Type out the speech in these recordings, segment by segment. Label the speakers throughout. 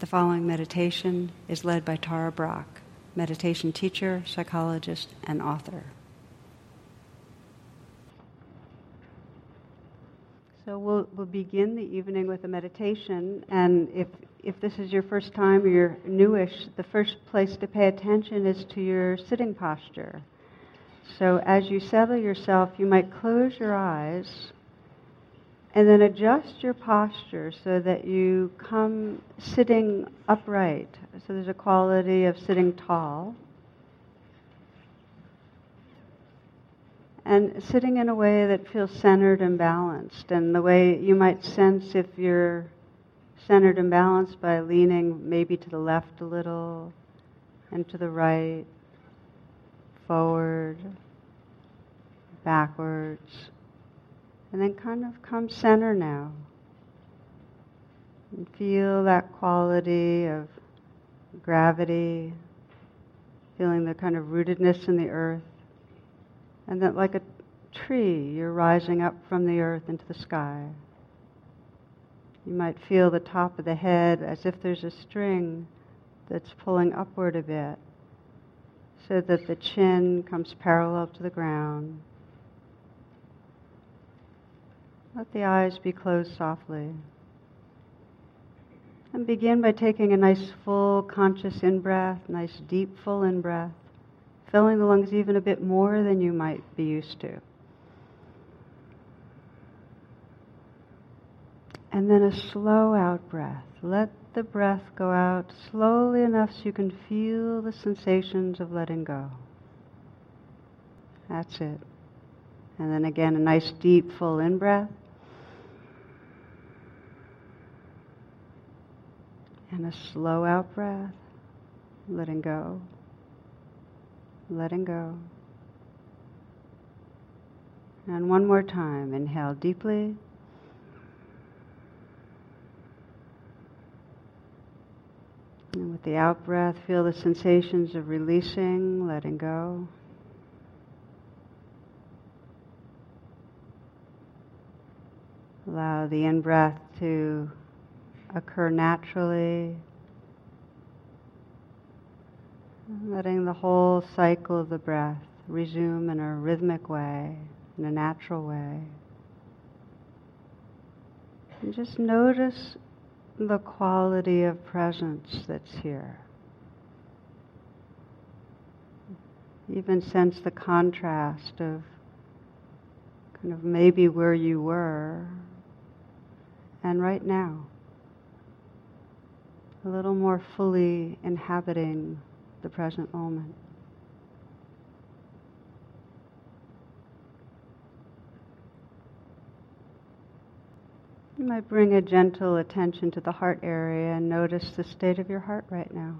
Speaker 1: The following meditation is led by Tara Brach, meditation teacher, psychologist, and author. So we'll, we'll begin the evening with a meditation, and if, if this is your first time or you're newish, the first place to pay attention is to your sitting posture. So as you settle yourself, you might close your eyes and then adjust your posture so that you come sitting upright. So there's a quality of sitting tall. And sitting in a way that feels centered and balanced, and the way you might sense if you're centered and balanced by leaning maybe to the left a little and to the right, forward, backwards and then kind of come center now. And feel that quality of gravity, feeling the kind of rootedness in the earth. And that, like a tree, you're rising up from the earth into the sky. You might feel the top of the head as if there's a string that's pulling upward a bit so that the chin comes parallel to the ground. Let the eyes be closed softly. And begin by taking a nice full conscious in breath, nice deep full in breath, filling the lungs even a bit more than you might be used to. And then a slow out breath. Let the breath go out slowly enough so you can feel the sensations of letting go. That's it. And then again, a nice deep full in breath. And a slow out breath, letting go, letting go. And one more time, inhale deeply. And with the out breath, feel the sensations of releasing, letting go. Allow the in breath to occur naturally. Letting the whole cycle of the breath resume in a rhythmic way, in a natural way. And just notice the quality of presence that's here. Even sense the contrast of kind of maybe where you were and right now a little more fully inhabiting the present moment. You might bring a gentle attention to the heart area and notice the state of your heart right now.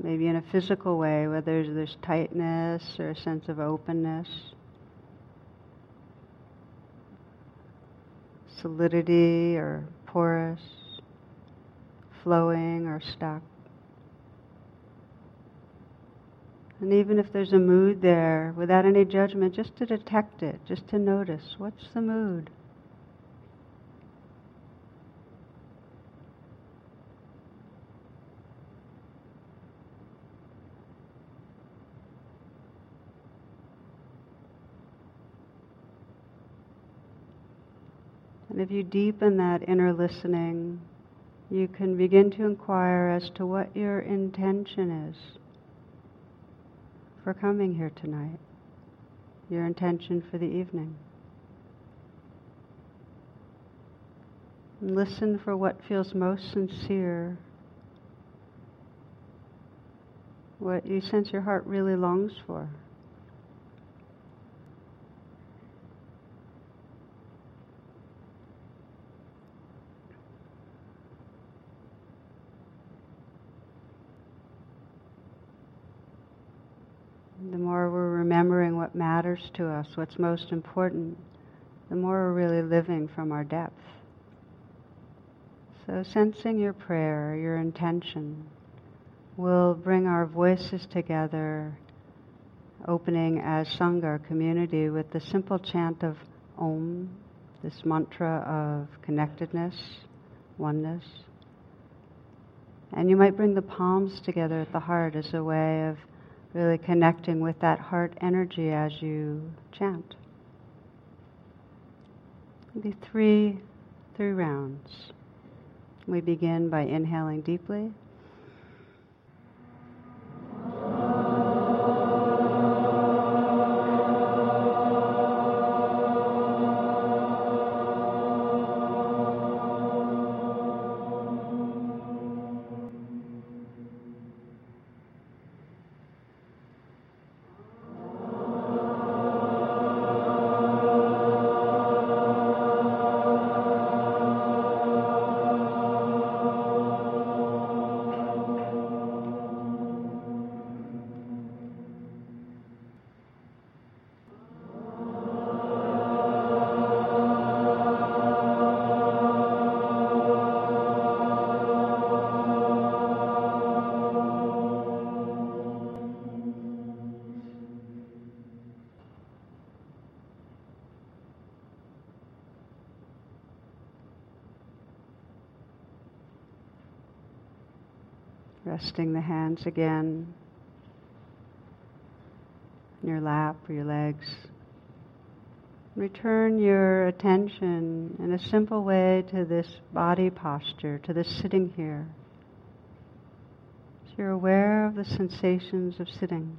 Speaker 1: Maybe in a physical way, whether there's tightness or a sense of openness. Solidity or porous, flowing or stuck. And even if there's a mood there, without any judgment, just to detect it, just to notice what's the mood. And if you deepen that inner listening, you can begin to inquire as to what your intention is for coming here tonight, your intention for the evening. Listen for what feels most sincere, what you sense your heart really longs for. the more we're remembering what matters to us, what's most important, the more we're really living from our depth. So, sensing your prayer, your intention, will bring our voices together, opening as Sangha, community, with the simple chant of Om, this mantra of connectedness, oneness. And you might bring the palms together at the heart as a way of really connecting with that heart energy as you chant. Maybe three, three rounds. We begin by inhaling deeply. Resting the hands again in your lap or your legs. Return your attention in a simple way to this body posture, to this sitting here. So you're aware of the sensations of sitting.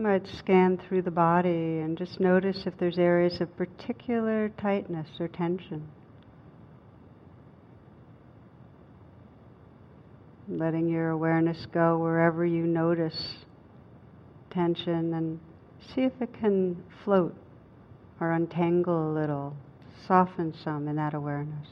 Speaker 1: Might scan through the body and just notice if there's areas of particular tightness or tension. Letting your awareness go wherever you notice tension and see if it can float or untangle a little, soften some in that awareness.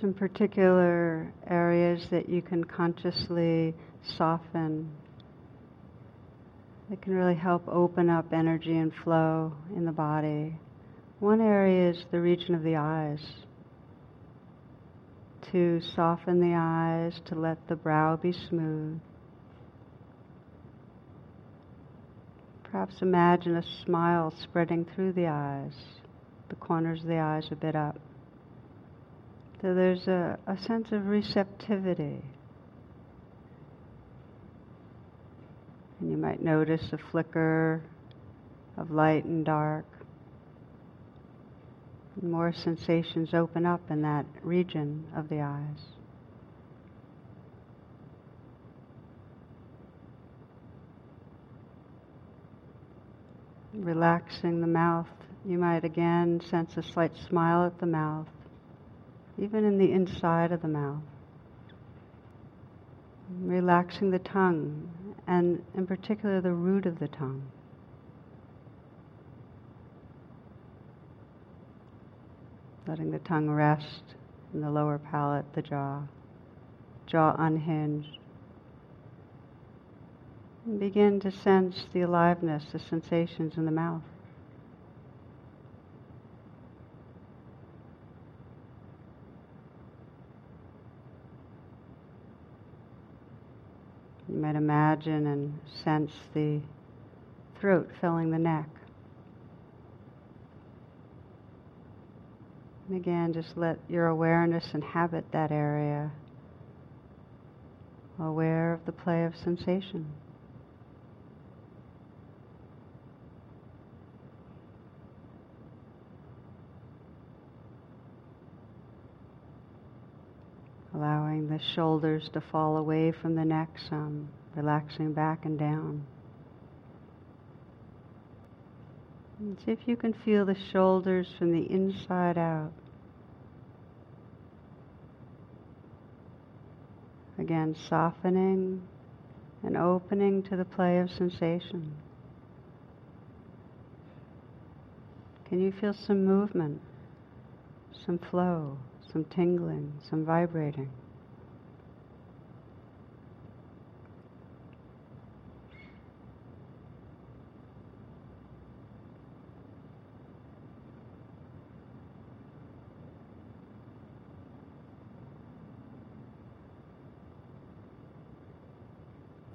Speaker 1: Some particular areas that you can consciously soften that can really help open up energy and flow in the body. One area is the region of the eyes. To soften the eyes, to let the brow be smooth. Perhaps imagine a smile spreading through the eyes, the corners of the eyes a bit up. So there's a, a sense of receptivity. And you might notice a flicker of light and dark. More sensations open up in that region of the eyes. Relaxing the mouth, you might again sense a slight smile at the mouth even in the inside of the mouth. Relaxing the tongue, and in particular the root of the tongue. Letting the tongue rest in the lower palate, the jaw, jaw unhinged. And begin to sense the aliveness, the sensations in the mouth. You might imagine and sense the throat filling the neck. And again, just let your awareness inhabit that area, aware of the play of sensation. Allowing the shoulders to fall away from the neck some, relaxing back and down. And see if you can feel the shoulders from the inside out. Again, softening and opening to the play of sensation. Can you feel some movement, some flow, some tingling, some vibrating?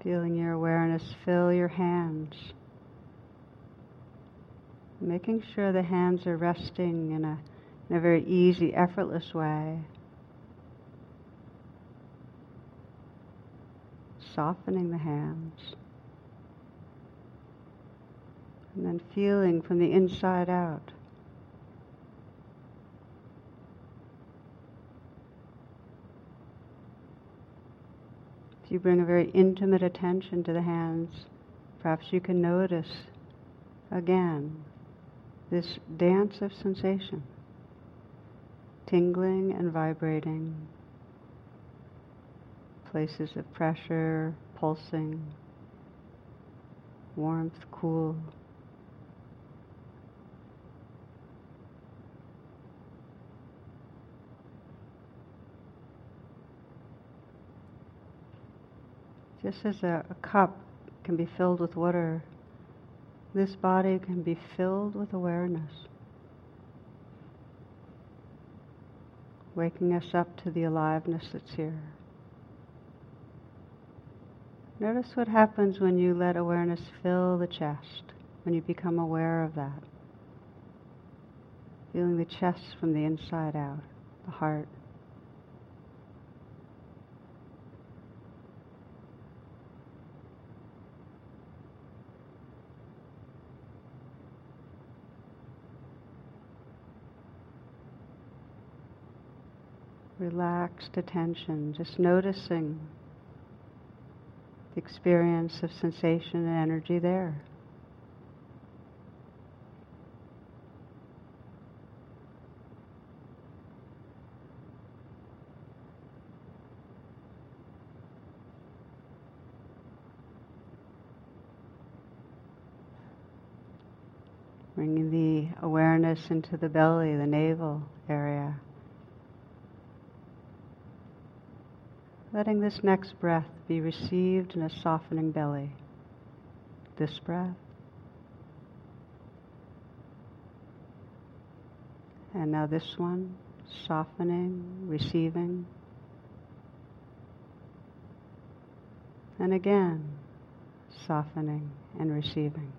Speaker 1: Feeling your awareness fill your hands. Making sure the hands are resting in a, in a very easy, effortless way. Softening the hands. And then feeling from the inside out. If you bring a very intimate attention to the hands, perhaps you can notice again this dance of sensation, tingling and vibrating, places of pressure, pulsing, warmth, cool. Just as a, a cup can be filled with water, this body can be filled with awareness, waking us up to the aliveness that's here. Notice what happens when you let awareness fill the chest, when you become aware of that. Feeling the chest from the inside out, the heart. Relaxed attention, just noticing the experience of sensation and energy there. Bringing the awareness into the belly, the navel area. Letting this next breath be received in a softening belly. This breath. And now this one, softening, receiving. And again, softening and receiving.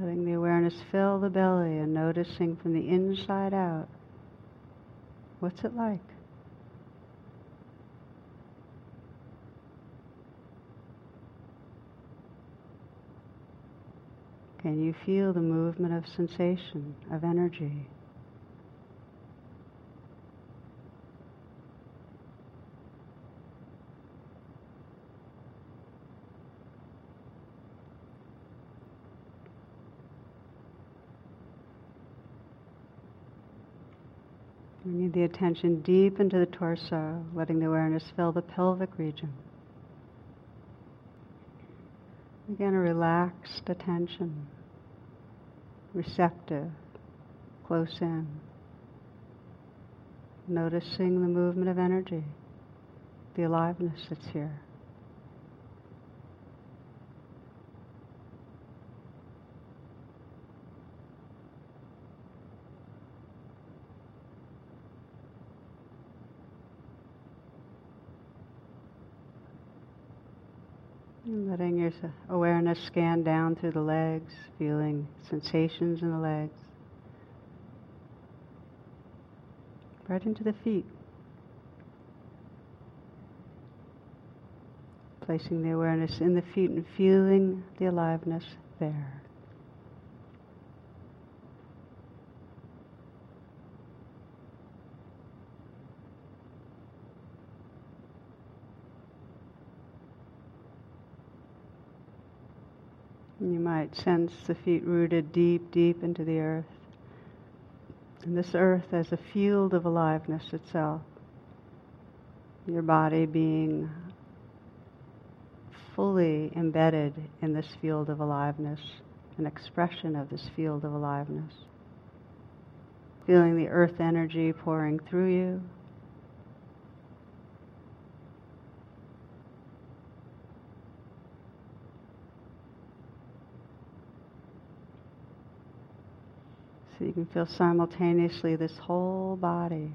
Speaker 1: Letting the awareness fill the belly and noticing from the inside out what's it like? Can you feel the movement of sensation, of energy? Bringing the attention deep into the torso, letting the awareness fill the pelvic region. Again, a relaxed attention, receptive, close in. Noticing the movement of energy, the aliveness that's here. Letting your awareness scan down through the legs, feeling sensations in the legs. Right into the feet. Placing the awareness in the feet and feeling the aliveness there. You might sense the feet rooted deep, deep into the earth, And this earth as a field of aliveness itself. Your body being fully embedded in this field of aliveness, an expression of this field of aliveness. Feeling the earth energy pouring through you. So you feel simultaneously this whole body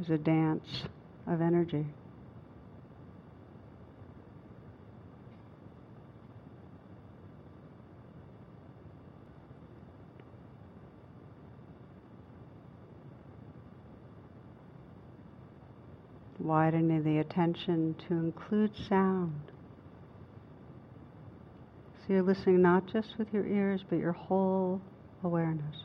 Speaker 1: as a dance of energy. Widening the attention to include sound. So you're listening not just with your ears, but your whole awareness.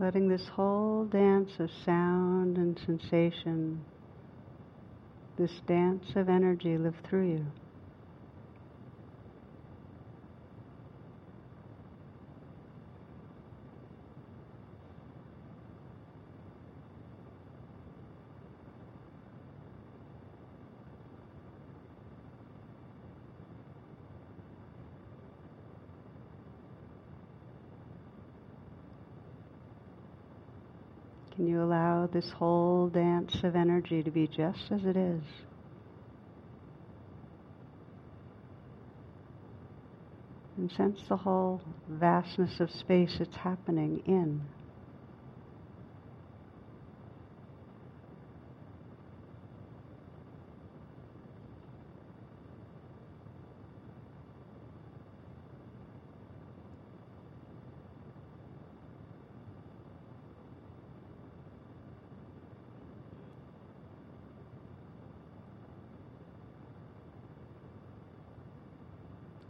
Speaker 1: letting this whole dance of sound and sensation, this dance of energy live through you. Can you allow this whole dance of energy to be just as it is? And sense the whole vastness of space it's happening in.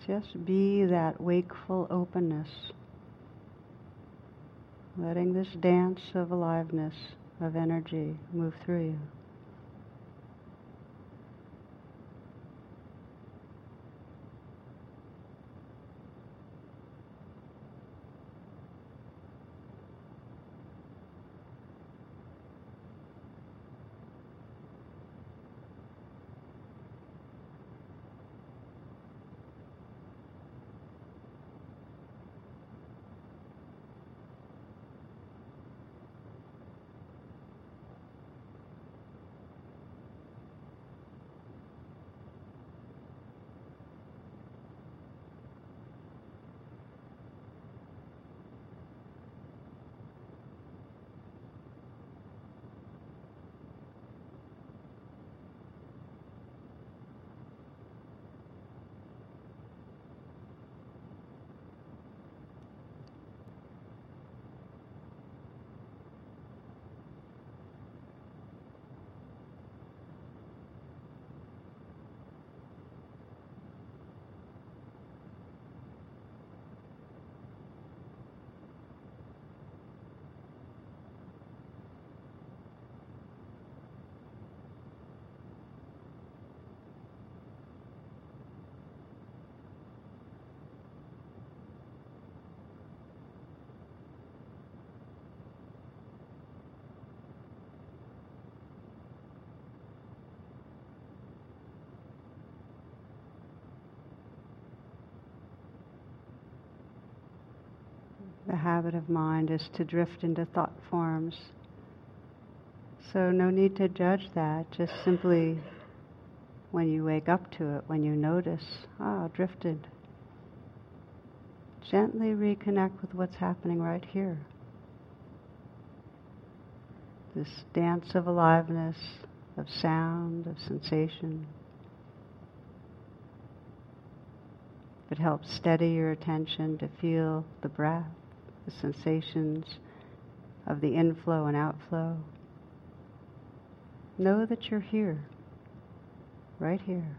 Speaker 1: Just be that wakeful openness, letting this dance of aliveness, of energy move through you. Habit of mind is to drift into thought forms. So, no need to judge that, just simply when you wake up to it, when you notice, ah, drifted. Gently reconnect with what's happening right here. This dance of aliveness, of sound, of sensation. It helps steady your attention to feel the breath the sensations of the inflow and outflow. Know that you're here, right here.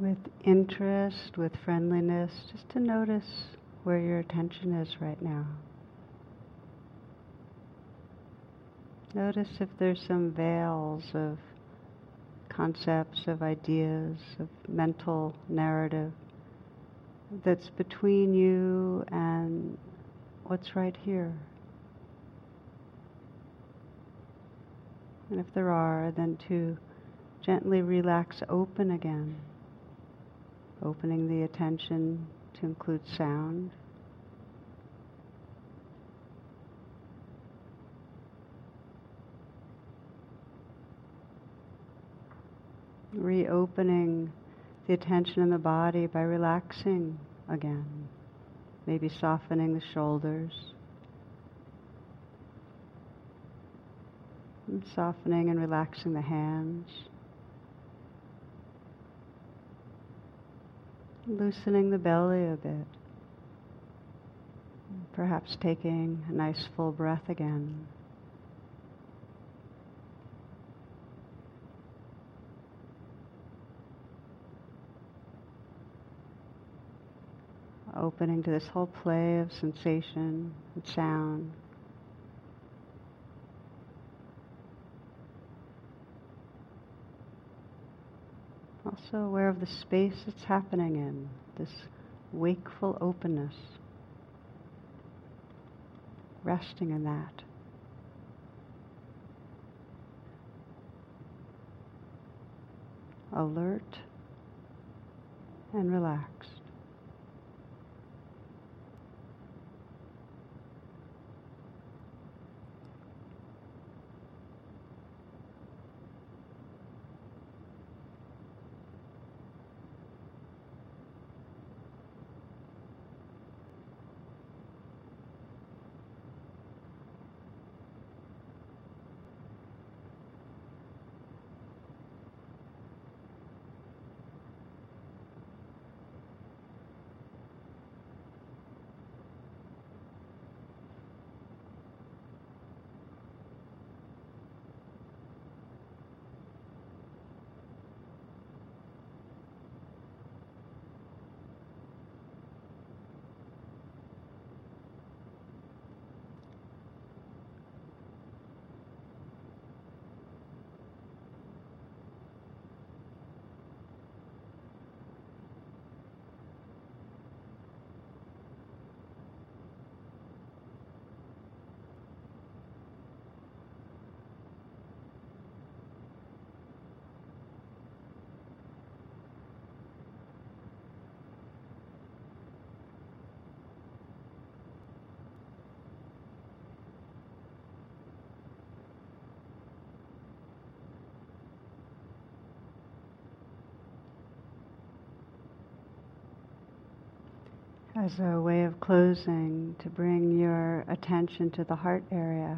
Speaker 1: With interest, with friendliness, just to notice where your attention is right now. Notice if there's some veils of concepts, of ideas, of mental narrative that's between you and what's right here. And if there are, then to gently relax open again, opening the attention to include sound. Reopening the attention in the body by relaxing again, maybe softening the shoulders. And softening and relaxing the hands. Loosening the belly a bit. Perhaps taking a nice full breath again. Opening to this whole play of sensation and sound. Aware of the space it's happening in, this wakeful openness. Resting in that. Alert and relaxed. As a way of closing, to bring your attention to the heart area.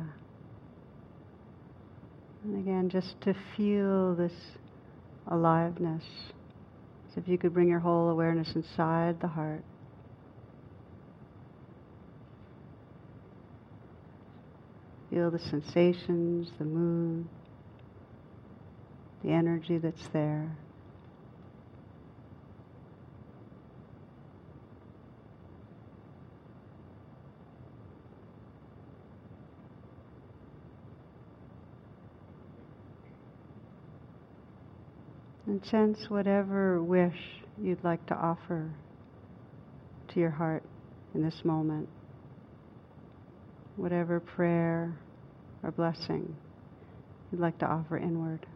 Speaker 1: And again, just to feel this aliveness. So if you could bring your whole awareness inside the heart. Feel the sensations, the mood, the energy that's there. And sense whatever wish you'd like to offer to your heart in this moment. Whatever prayer or blessing you'd like to offer inward.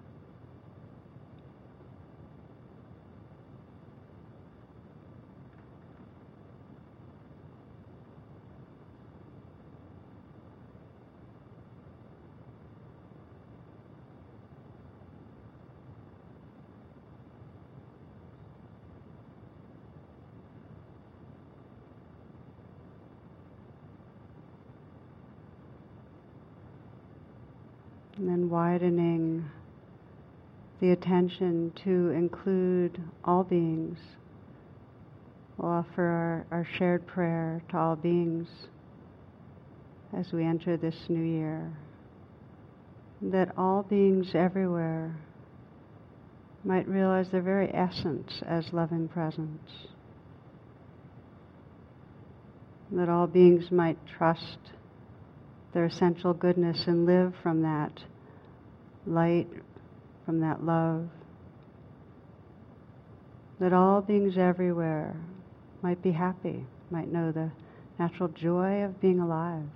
Speaker 1: And then widening the attention to include all beings. We'll offer our, our shared prayer to all beings as we enter this new year. That all beings everywhere might realize their very essence as loving presence. That all beings might trust their essential goodness and live from that light, from that love. That all beings everywhere might be happy, might know the natural joy of being alive.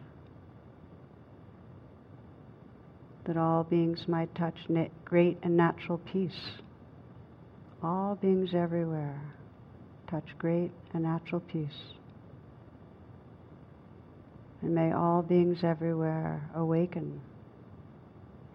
Speaker 1: That all beings might touch great and natural peace. All beings everywhere touch great and natural peace. And may all beings everywhere awaken